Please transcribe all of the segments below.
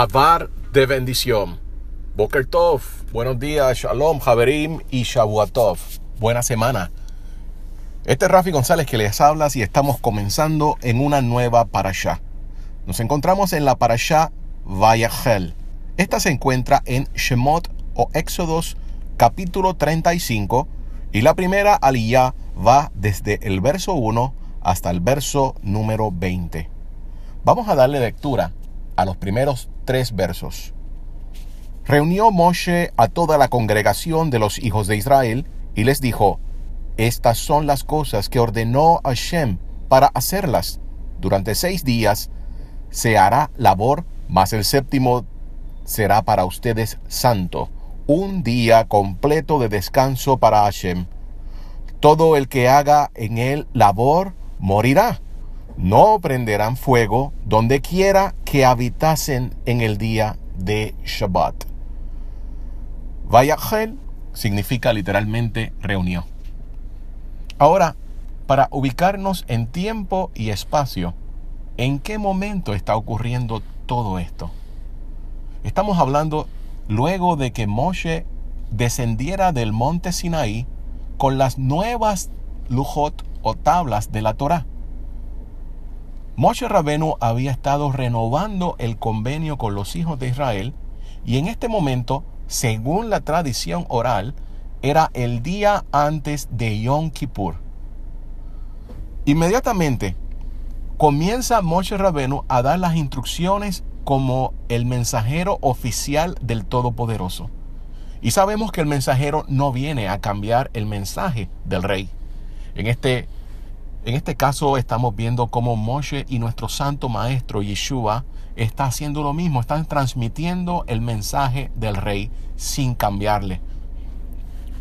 Davar de bendición. Boker Tov, buenos días, Shalom, Javerim y Shavuatov. Buena semana. Este es Rafi González que les habla y estamos comenzando en una nueva parasha. Nos encontramos en la parasha Vayachel. Esta se encuentra en Shemot o Éxodos capítulo 35 y la primera aliyah va desde el verso 1 hasta el verso número 20. Vamos a darle lectura a los primeros tres versos. Reunió Moshe a toda la congregación de los hijos de Israel y les dijo, Estas son las cosas que ordenó Hashem para hacerlas. Durante seis días se hará labor, mas el séptimo será para ustedes santo, un día completo de descanso para Hashem. Todo el que haga en él labor morirá no prenderán fuego donde quiera que habitasen en el día de Shabbat. Vayachel significa literalmente reunión. Ahora, para ubicarnos en tiempo y espacio, ¿en qué momento está ocurriendo todo esto? Estamos hablando luego de que Moshe descendiera del monte Sinaí con las nuevas lujot o tablas de la Torah. Moshe Rabenu había estado renovando el convenio con los hijos de Israel y en este momento, según la tradición oral, era el día antes de Yom Kippur. Inmediatamente comienza Moshe Rabenu a dar las instrucciones como el mensajero oficial del Todopoderoso. Y sabemos que el mensajero no viene a cambiar el mensaje del rey. En este en este caso estamos viendo cómo Moshe y nuestro santo maestro Yeshua está haciendo lo mismo, están transmitiendo el mensaje del rey sin cambiarle.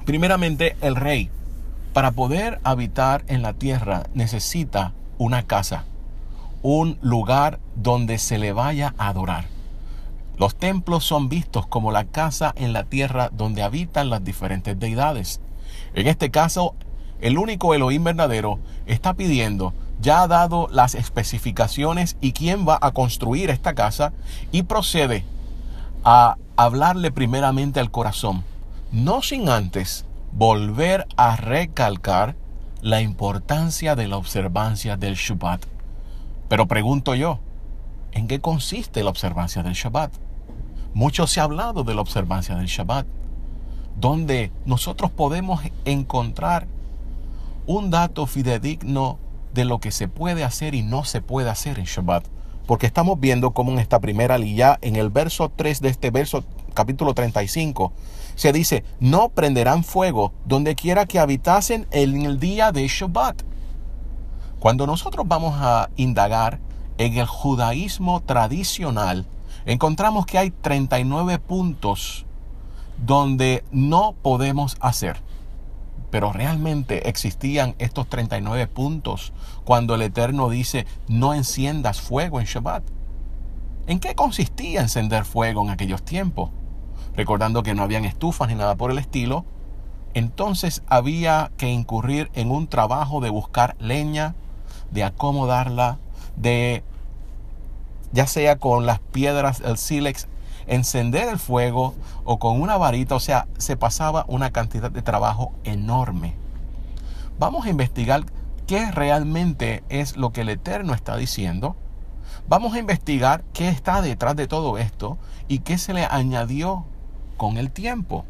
Primeramente, el rey, para poder habitar en la tierra, necesita una casa, un lugar donde se le vaya a adorar. Los templos son vistos como la casa en la tierra donde habitan las diferentes deidades. En este caso, el único Elohim verdadero, está pidiendo, ya ha dado las especificaciones y quién va a construir esta casa y procede a hablarle primeramente al corazón, no sin antes volver a recalcar la importancia de la observancia del Shabbat. Pero pregunto yo, ¿en qué consiste la observancia del Shabbat? Mucho se ha hablado de la observancia del Shabbat, donde nosotros podemos encontrar un dato fidedigno de lo que se puede hacer y no se puede hacer en Shabbat. Porque estamos viendo cómo en esta primera lilla, en el verso 3 de este verso, capítulo 35, se dice, no prenderán fuego donde quiera que habitasen en el día de Shabbat. Cuando nosotros vamos a indagar en el judaísmo tradicional, encontramos que hay 39 puntos donde no podemos hacer. Pero realmente existían estos 39 puntos cuando el Eterno dice, no enciendas fuego en Shabbat. ¿En qué consistía encender fuego en aquellos tiempos? Recordando que no habían estufas ni nada por el estilo, entonces había que incurrir en un trabajo de buscar leña, de acomodarla, de ya sea con las piedras, el sílex, encender el fuego o con una varita, o sea, se pasaba una cantidad de trabajo enorme. Vamos a investigar qué realmente es lo que el Eterno está diciendo. Vamos a investigar qué está detrás de todo esto y qué se le añadió con el tiempo.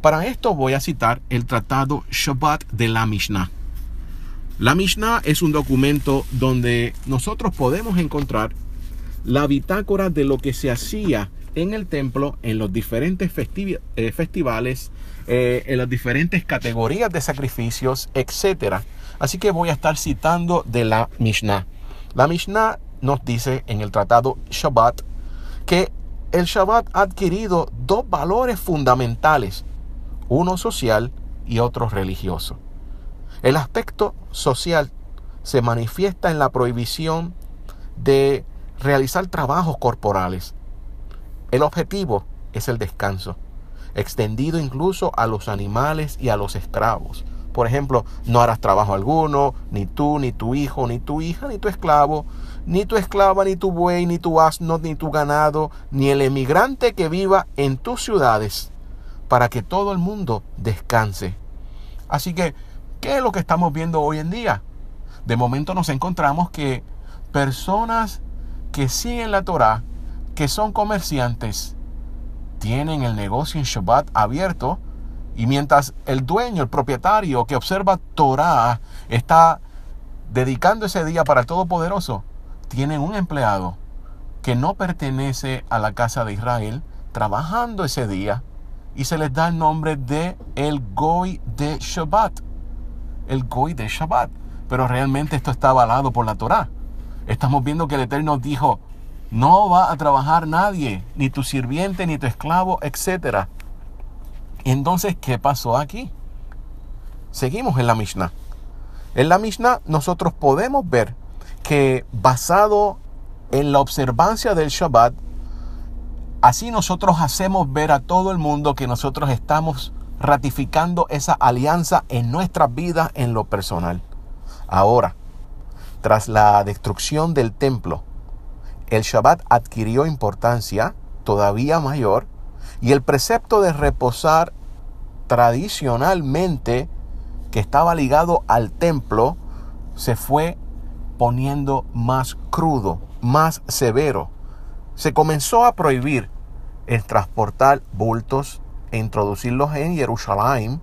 Para esto voy a citar el tratado Shabbat de la Mishnah. La Mishnah es un documento donde nosotros podemos encontrar la bitácora de lo que se hacía en el templo, en los diferentes eh, festivales, eh, en las diferentes categorías de sacrificios, etc. Así que voy a estar citando de la Mishnah. La Mishnah nos dice en el tratado Shabbat que el Shabbat ha adquirido dos valores fundamentales, uno social y otro religioso. El aspecto social se manifiesta en la prohibición de realizar trabajos corporales, el objetivo es el descanso, extendido incluso a los animales y a los esclavos. Por ejemplo, no harás trabajo alguno, ni tú, ni tu hijo, ni tu hija, ni tu esclavo, ni tu esclava, ni tu buey, ni tu asno, ni tu ganado, ni el emigrante que viva en tus ciudades, para que todo el mundo descanse. Así que, ¿qué es lo que estamos viendo hoy en día? De momento nos encontramos que personas que siguen la Torah, que son comerciantes, tienen el negocio en Shabbat abierto y mientras el dueño, el propietario que observa Torah está dedicando ese día para el Todopoderoso, tienen un empleado que no pertenece a la casa de Israel trabajando ese día y se les da el nombre de el Goy de Shabbat. El Goy de Shabbat. Pero realmente esto está avalado por la Torah. Estamos viendo que el Eterno dijo, no va a trabajar nadie, ni tu sirviente, ni tu esclavo, etc. Entonces, ¿qué pasó aquí? Seguimos en la Mishnah. En la Mishnah nosotros podemos ver que basado en la observancia del Shabbat, así nosotros hacemos ver a todo el mundo que nosotros estamos ratificando esa alianza en nuestras vidas en lo personal. Ahora, tras la destrucción del templo, el Shabbat adquirió importancia todavía mayor y el precepto de reposar tradicionalmente que estaba ligado al templo se fue poniendo más crudo, más severo. Se comenzó a prohibir el transportar bultos e introducirlos en Jerusalén,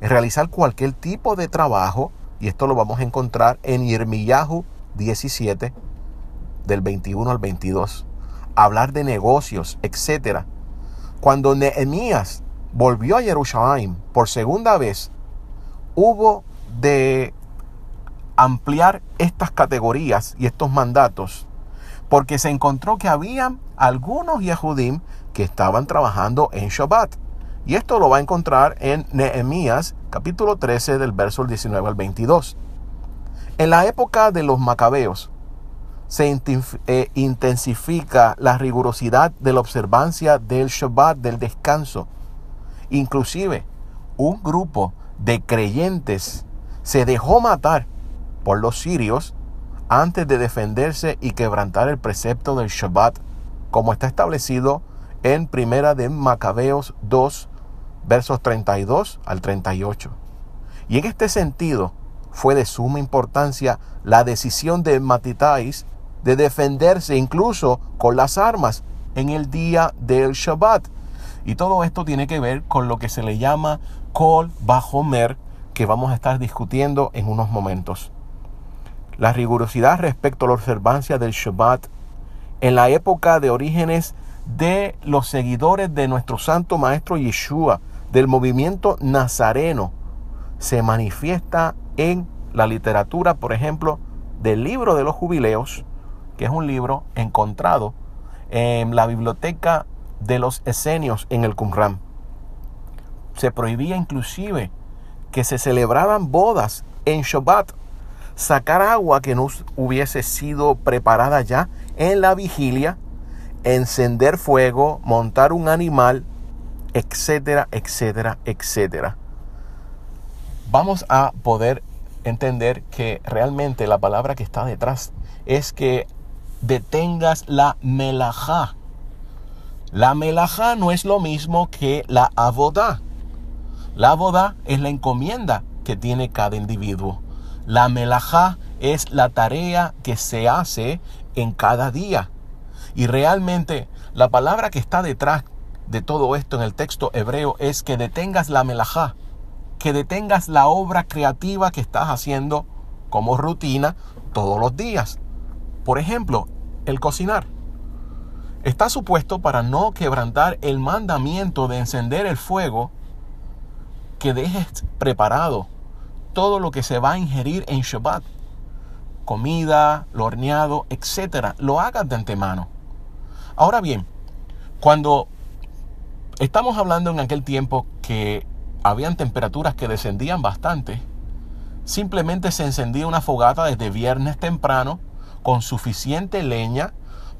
realizar cualquier tipo de trabajo, y esto lo vamos a encontrar en Yirmiyahu 17, del 21 al 22. Hablar de negocios, etc. Cuando Nehemías volvió a Jerusalén por segunda vez, hubo de ampliar estas categorías y estos mandatos porque se encontró que había algunos Yehudim que estaban trabajando en Shabbat. Y esto lo va a encontrar en Nehemías capítulo 13 del verso 19 al 22. En la época de los macabeos se eh, intensifica la rigurosidad de la observancia del Shabbat, del descanso. Inclusive un grupo de creyentes se dejó matar por los sirios antes de defenderse y quebrantar el precepto del Shabbat, como está establecido en Primera de Macabeos 2, versos 32 al 38. Y en este sentido fue de suma importancia la decisión de Matitais de defenderse incluso con las armas en el día del Shabbat. Y todo esto tiene que ver con lo que se le llama Kol Bajomer, que vamos a estar discutiendo en unos momentos. La rigurosidad respecto a la observancia del Shabbat en la época de orígenes de los seguidores de nuestro santo maestro Yeshua, del movimiento nazareno, se manifiesta en la literatura, por ejemplo, del libro de los jubileos, que es un libro encontrado en la biblioteca de los esenios en el Qumran se prohibía inclusive que se celebraran bodas en Shabbat, sacar agua que no hubiese sido preparada ya en la vigilia, encender fuego, montar un animal, etcétera, etcétera, etcétera. Vamos a poder entender que realmente la palabra que está detrás es que detengas la melajá. La melajá no es lo mismo que la abodá. La boda es la encomienda que tiene cada individuo. La melajá es la tarea que se hace en cada día. Y realmente la palabra que está detrás de todo esto en el texto hebreo es que detengas la melajá, que detengas la obra creativa que estás haciendo como rutina todos los días. Por ejemplo, el cocinar. Está supuesto para no quebrantar el mandamiento de encender el fuego que dejes preparado todo lo que se va a ingerir en Shabbat. Comida, lo horneado, etcétera. Lo hagas de antemano. Ahora bien, cuando estamos hablando en aquel tiempo que habían temperaturas que descendían bastante, simplemente se encendía una fogata desde viernes temprano con suficiente leña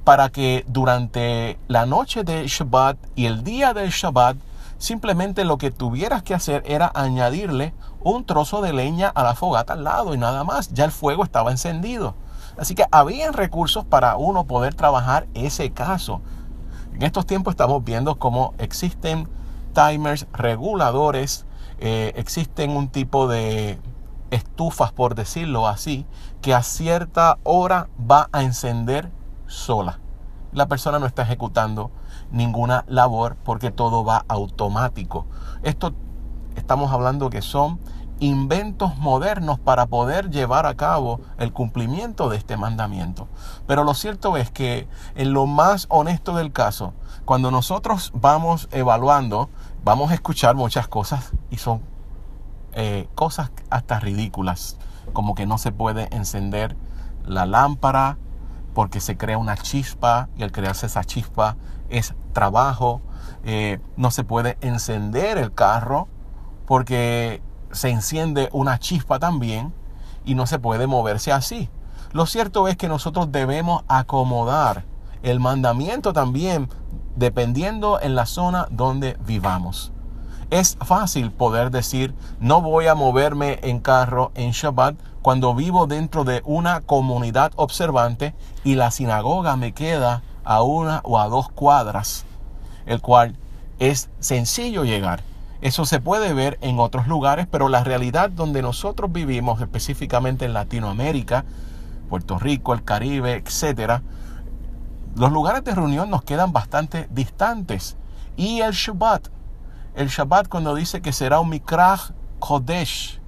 para que durante la noche de Shabbat y el día del Shabbat Simplemente lo que tuvieras que hacer era añadirle un trozo de leña a la fogata al lado y nada más. Ya el fuego estaba encendido. Así que habían recursos para uno poder trabajar ese caso. En estos tiempos estamos viendo cómo existen timers reguladores, eh, existen un tipo de estufas, por decirlo así, que a cierta hora va a encender sola. La persona no está ejecutando ninguna labor porque todo va automático. Esto estamos hablando que son inventos modernos para poder llevar a cabo el cumplimiento de este mandamiento. Pero lo cierto es que en lo más honesto del caso, cuando nosotros vamos evaluando, vamos a escuchar muchas cosas y son eh, cosas hasta ridículas, como que no se puede encender la lámpara porque se crea una chispa y al crearse esa chispa es trabajo. Eh, no se puede encender el carro porque se enciende una chispa también y no se puede moverse así. Lo cierto es que nosotros debemos acomodar el mandamiento también dependiendo en la zona donde vivamos. Es fácil poder decir, no voy a moverme en carro en Shabbat cuando vivo dentro de una comunidad observante y la sinagoga me queda a una o a dos cuadras, el cual es sencillo llegar. Eso se puede ver en otros lugares, pero la realidad donde nosotros vivimos, específicamente en Latinoamérica, Puerto Rico, el Caribe, etcétera, los lugares de reunión nos quedan bastante distantes. Y el Shabbat el Shabbat cuando dice que será un Mikrach Kodesh,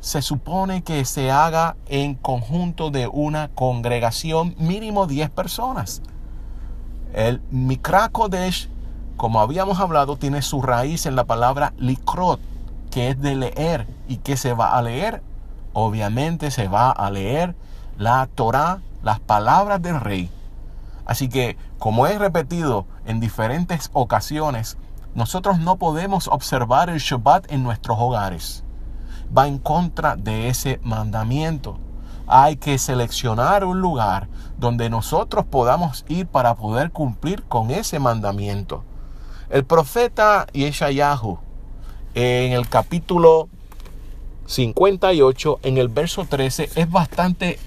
se supone que se haga en conjunto de una congregación mínimo 10 personas. El Mikrach Kodesh, como habíamos hablado, tiene su raíz en la palabra likrot, que es de leer. ¿Y qué se va a leer? Obviamente se va a leer la Torah, las palabras del rey. Así que, como he repetido en diferentes ocasiones, nosotros no podemos observar el Shabbat en nuestros hogares. Va en contra de ese mandamiento. Hay que seleccionar un lugar donde nosotros podamos ir para poder cumplir con ese mandamiento. El profeta Yeshayahu en el capítulo 58, en el verso 13, es bastante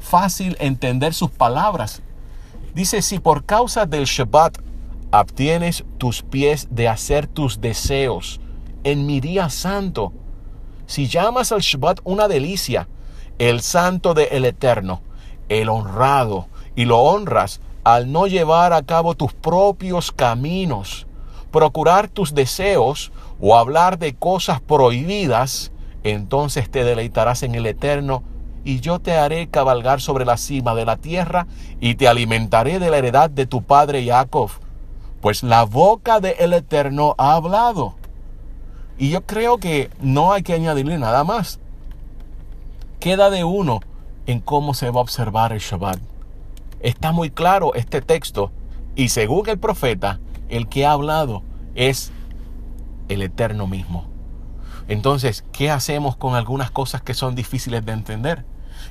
fácil entender sus palabras. Dice, si por causa del Shabbat Abtienes tus pies de hacer tus deseos en mi día santo. Si llamas al Shabbat una delicia, el santo del el Eterno, el honrado, y lo honras al no llevar a cabo tus propios caminos, procurar tus deseos o hablar de cosas prohibidas, entonces te deleitarás en el Eterno y yo te haré cabalgar sobre la cima de la tierra y te alimentaré de la heredad de tu padre Jacob pues la boca del el Eterno ha hablado. Y yo creo que no hay que añadirle nada más. Queda de uno en cómo se va a observar el Shabbat. Está muy claro este texto y según el profeta, el que ha hablado es el Eterno mismo. Entonces, ¿qué hacemos con algunas cosas que son difíciles de entender?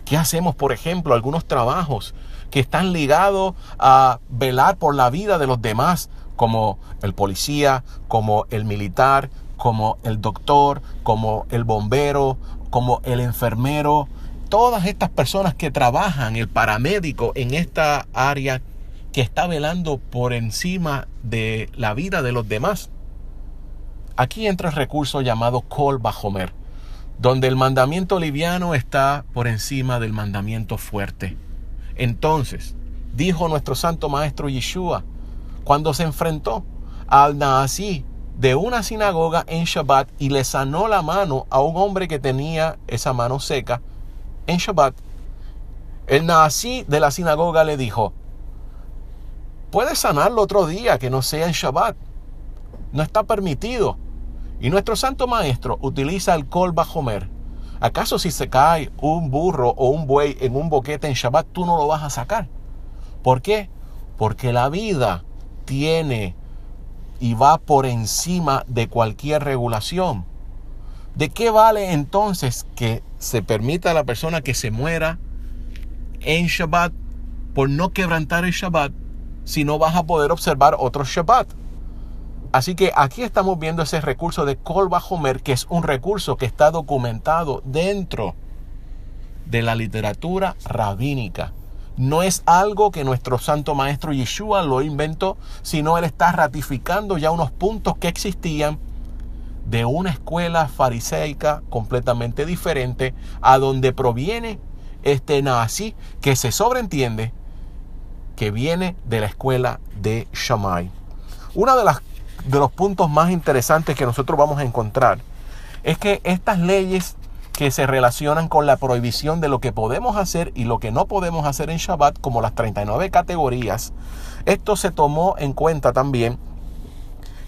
¿Qué hacemos, por ejemplo, algunos trabajos que están ligados a velar por la vida de los demás, como el policía, como el militar, como el doctor, como el bombero, como el enfermero, todas estas personas que trabajan, el paramédico en esta área que está velando por encima de la vida de los demás. Aquí entra el recurso llamado Kol Bajomer, donde el mandamiento liviano está por encima del mandamiento fuerte. Entonces, dijo nuestro santo maestro Yeshua, cuando se enfrentó al Naasí de una sinagoga en Shabbat y le sanó la mano a un hombre que tenía esa mano seca en Shabbat, el Naasí de la sinagoga le dijo, puedes sanarlo otro día que no sea en Shabbat. No está permitido. Y nuestro santo maestro utiliza el Kol Bajomer. ¿Acaso si se cae un burro o un buey en un boquete en Shabbat, tú no lo vas a sacar? ¿Por qué? Porque la vida tiene y va por encima de cualquier regulación. ¿De qué vale entonces que se permita a la persona que se muera en Shabbat por no quebrantar el Shabbat si no vas a poder observar otro Shabbat? Así que aquí estamos viendo ese recurso de Kol Homer, que es un recurso que está documentado dentro de la literatura rabínica. No es algo que nuestro santo maestro Yeshua lo inventó, sino él está ratificando ya unos puntos que existían de una escuela fariseica completamente diferente a donde proviene este nazi que se sobreentiende que viene de la escuela de Shammai. Uno de, de los puntos más interesantes que nosotros vamos a encontrar es que estas leyes que se relacionan con la prohibición de lo que podemos hacer y lo que no podemos hacer en Shabbat, como las 39 categorías, esto se tomó en cuenta también,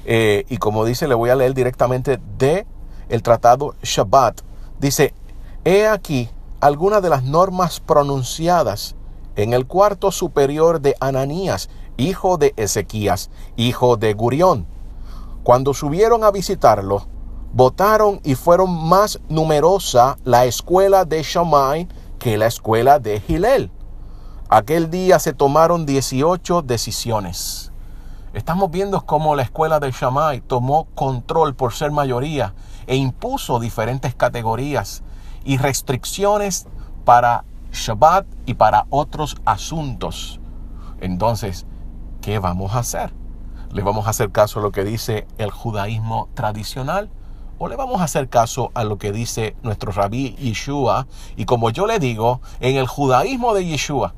eh, y como dice, le voy a leer directamente de el tratado Shabbat. Dice, he aquí algunas de las normas pronunciadas en el cuarto superior de Ananías, hijo de Ezequías, hijo de Gurión. Cuando subieron a visitarlo, votaron y fueron más numerosa la escuela de Shammai que la escuela de Gilel. Aquel día se tomaron 18 decisiones. Estamos viendo cómo la escuela de Shammai tomó control por ser mayoría e impuso diferentes categorías y restricciones para Shabbat y para otros asuntos. Entonces, ¿qué vamos a hacer? ¿Le vamos a hacer caso a lo que dice el judaísmo tradicional? ¿O le vamos a hacer caso a lo que dice nuestro rabí Yeshua? Y como yo le digo, en el judaísmo de Yeshua,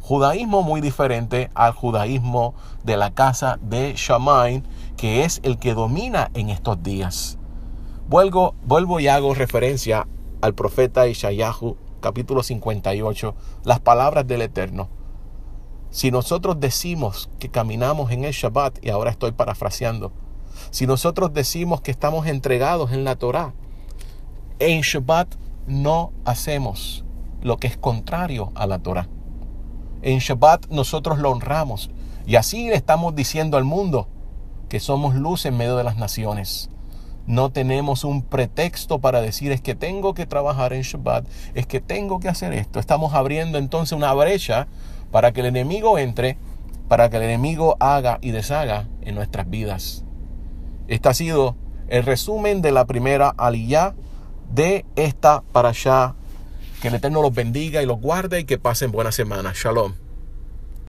judaísmo muy diferente al judaísmo de la casa de Shammai, que es el que domina en estos días. Vuelvo, vuelvo y hago referencia al profeta Ishayahu capítulo 58, las palabras del Eterno. Si nosotros decimos que caminamos en el Shabbat, y ahora estoy parafraseando, si nosotros decimos que estamos entregados en la Torah, en Shabbat no hacemos lo que es contrario a la Torah. En Shabbat nosotros lo honramos y así le estamos diciendo al mundo que somos luz en medio de las naciones. No tenemos un pretexto para decir es que tengo que trabajar en Shabbat, es que tengo que hacer esto. Estamos abriendo entonces una brecha para que el enemigo entre, para que el enemigo haga y deshaga en nuestras vidas. Este ha sido el resumen de la primera aliyah de esta para allá. Que el Eterno los bendiga y los guarde y que pasen buena semana. Shalom.